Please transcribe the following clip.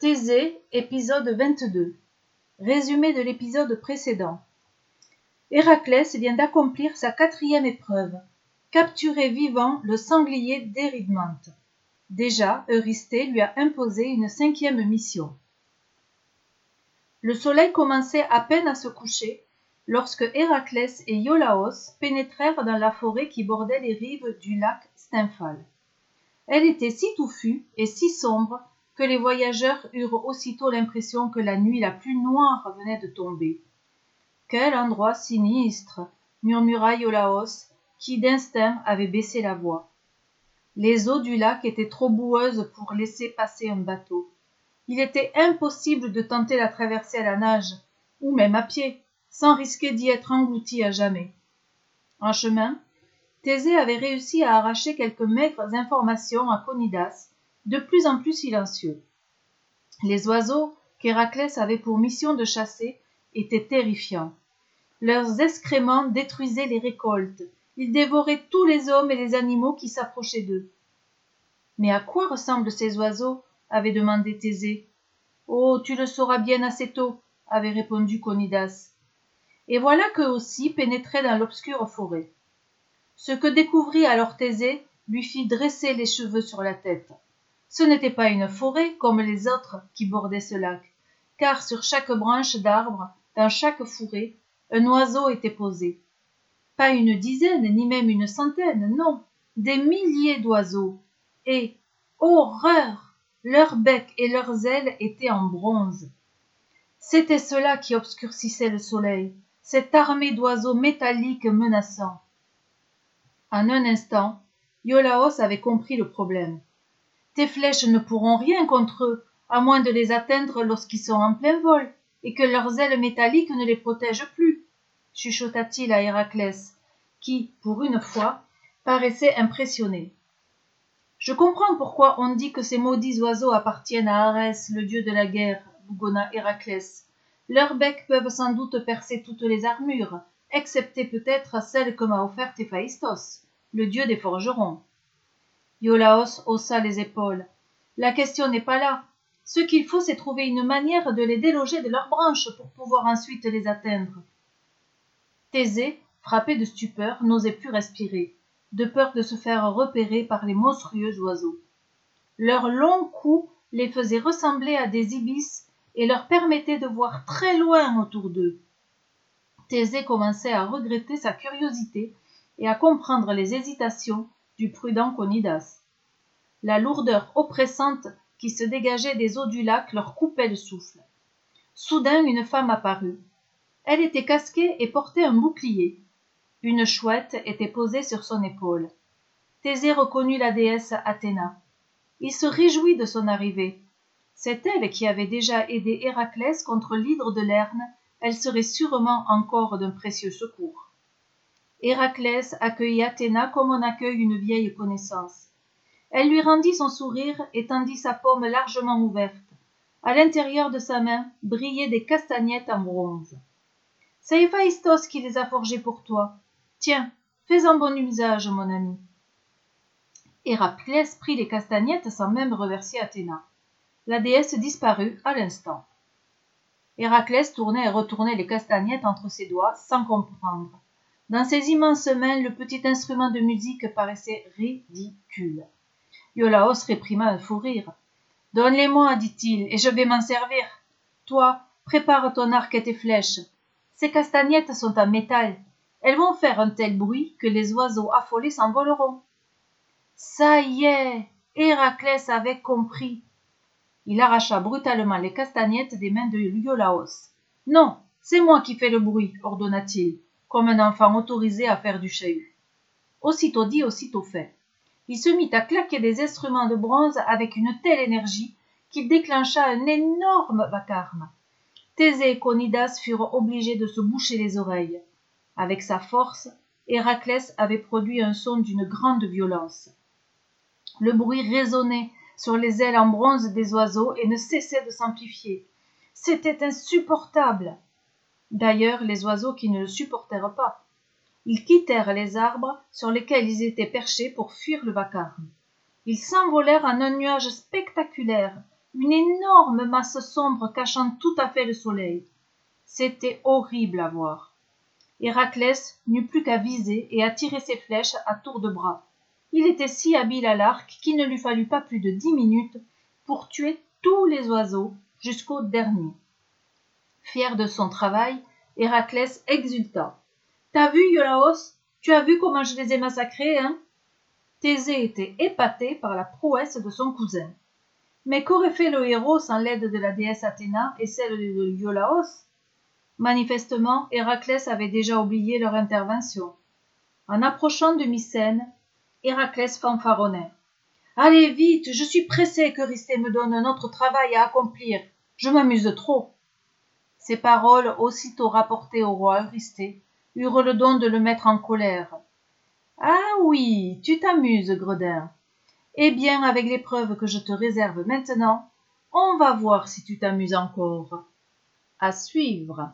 Thésée, épisode 22. Résumé de l'épisode précédent. Héraclès vient d'accomplir sa quatrième épreuve, capturer vivant le sanglier d'Éridmante. Déjà, Eurysthée lui a imposé une cinquième mission. Le soleil commençait à peine à se coucher lorsque Héraclès et Iolaos pénétrèrent dans la forêt qui bordait les rives du lac Stymphale. Elle était si touffue et si sombre que les voyageurs eurent aussitôt l'impression que la nuit la plus noire venait de tomber. Quel endroit sinistre murmura Iolaos, qui d'instinct avait baissé la voix. Les eaux du lac étaient trop boueuses pour laisser passer un bateau. Il était impossible de tenter la traversée à la nage, ou même à pied, sans risquer d'y être englouti à jamais. En chemin, Thésée avait réussi à arracher quelques maigres informations à Conidas, de plus en plus silencieux. Les oiseaux qu'Héraclès avait pour mission de chasser étaient terrifiants. Leurs excréments détruisaient les récoltes, ils dévoraient tous les hommes et les animaux qui s'approchaient d'eux. Mais à quoi ressemblent ces oiseaux avait demandé Thésée. Oh, tu le sauras bien assez tôt, avait répondu Conidas. Et voilà qu'eux aussi pénétraient dans l'obscure forêt. Ce que découvrit alors Thésée lui fit dresser les cheveux sur la tête. Ce n'était pas une forêt comme les autres qui bordaient ce lac, car sur chaque branche d'arbre, dans chaque fourré, un oiseau était posé. Pas une dizaine, ni même une centaine, non, des milliers d'oiseaux. Et, horreur, leurs becs et leurs ailes étaient en bronze. C'était cela qui obscurcissait le soleil, cette armée d'oiseaux métalliques menaçants. En un instant, Iolaos avait compris le problème. Tes flèches ne pourront rien contre eux, à moins de les atteindre lorsqu'ils sont en plein vol, et que leurs ailes métalliques ne les protègent plus, chuchota-t-il à Héraclès, qui, pour une fois, paraissait impressionné. Je comprends pourquoi on dit que ces maudits oiseaux appartiennent à Arès, le dieu de la guerre, bougonna Héraclès. Leurs becs peuvent sans doute percer toutes les armures, excepté peut-être celle que m'a offerte Héphaïstos le dieu des forgerons. Iolaos haussa les épaules. La question n'est pas là. Ce qu'il faut, c'est trouver une manière de les déloger de leurs branches pour pouvoir ensuite les atteindre. Thésée, frappé de stupeur, n'osait plus respirer, de peur de se faire repérer par les monstrueux oiseaux. Leurs longs coups les faisaient ressembler à des ibis et leur permettaient de voir très loin autour d'eux. Thésée commençait à regretter sa curiosité et à comprendre les hésitations du prudent Conidas. La lourdeur oppressante qui se dégageait des eaux du lac leur coupait le souffle. Soudain une femme apparut. Elle était casquée et portait un bouclier. Une chouette était posée sur son épaule. Thésée reconnut la déesse Athéna. Il se réjouit de son arrivée. C'est elle qui avait déjà aidé Héraclès contre l'hydre de Lerne, elle serait sûrement encore d'un précieux secours. Héraclès accueillit Athéna comme on accueille une vieille connaissance. Elle lui rendit son sourire et tendit sa paume largement ouverte. À l'intérieur de sa main brillaient des castagnettes en bronze. C'est Héphaïstos qui les a forgées pour toi. Tiens, fais-en bon usage, mon ami. Héraclès prit les castagnettes sans même reverser Athéna. La déesse disparut à l'instant. Héraclès tournait et retournait les castagnettes entre ses doigts sans comprendre. Dans ses immenses mains, le petit instrument de musique paraissait ridicule. Iolaos réprima un fou rire. Donne-les-moi, dit-il, et je vais m'en servir. Toi, prépare ton arc et tes flèches. Ces castagnettes sont en métal. Elles vont faire un tel bruit que les oiseaux affolés s'envoleront. Ça y est, Héraclès avait compris. Il arracha brutalement les castagnettes des mains de Iolaos. Non, c'est moi qui fais le bruit, ordonna-t-il comme un enfant autorisé à faire du chahut. Aussitôt dit, aussitôt fait. Il se mit à claquer des instruments de bronze avec une telle énergie qu'il déclencha un énorme vacarme. Thésée et Conidas furent obligés de se boucher les oreilles. Avec sa force, Héraclès avait produit un son d'une grande violence. Le bruit résonnait sur les ailes en bronze des oiseaux et ne cessait de s'amplifier. C'était insupportable. D'ailleurs, les oiseaux qui ne le supportèrent pas. Ils quittèrent les arbres sur lesquels ils étaient perchés pour fuir le vacarme. Ils s'envolèrent en un nuage spectaculaire, une énorme masse sombre cachant tout à fait le soleil. C'était horrible à voir. Héraclès n'eut plus qu'à viser et à tirer ses flèches à tour de bras. Il était si habile à l'arc qu'il ne lui fallut pas plus de dix minutes pour tuer tous les oiseaux jusqu'au dernier. Fier de son travail, Héraclès exulta. T'as vu, Iolaos? Tu as vu comment je les ai massacrés, hein? Thésée était épaté par la prouesse de son cousin. Mais qu'aurait fait le héros sans l'aide de la déesse Athéna et celle de Iolaos? Manifestement, Héraclès avait déjà oublié leur intervention. En approchant de Mycène, Héraclès fanfaronnait. Allez vite, je suis pressé qu'Eurysthée me donne un autre travail à accomplir. Je m'amuse trop. Ces paroles, aussitôt rapportées au roi Eurysthée, eurent le don de le mettre en colère. Ah oui, tu t'amuses, Gredin. Eh bien, avec l'épreuve que je te réserve maintenant, on va voir si tu t'amuses encore. À suivre.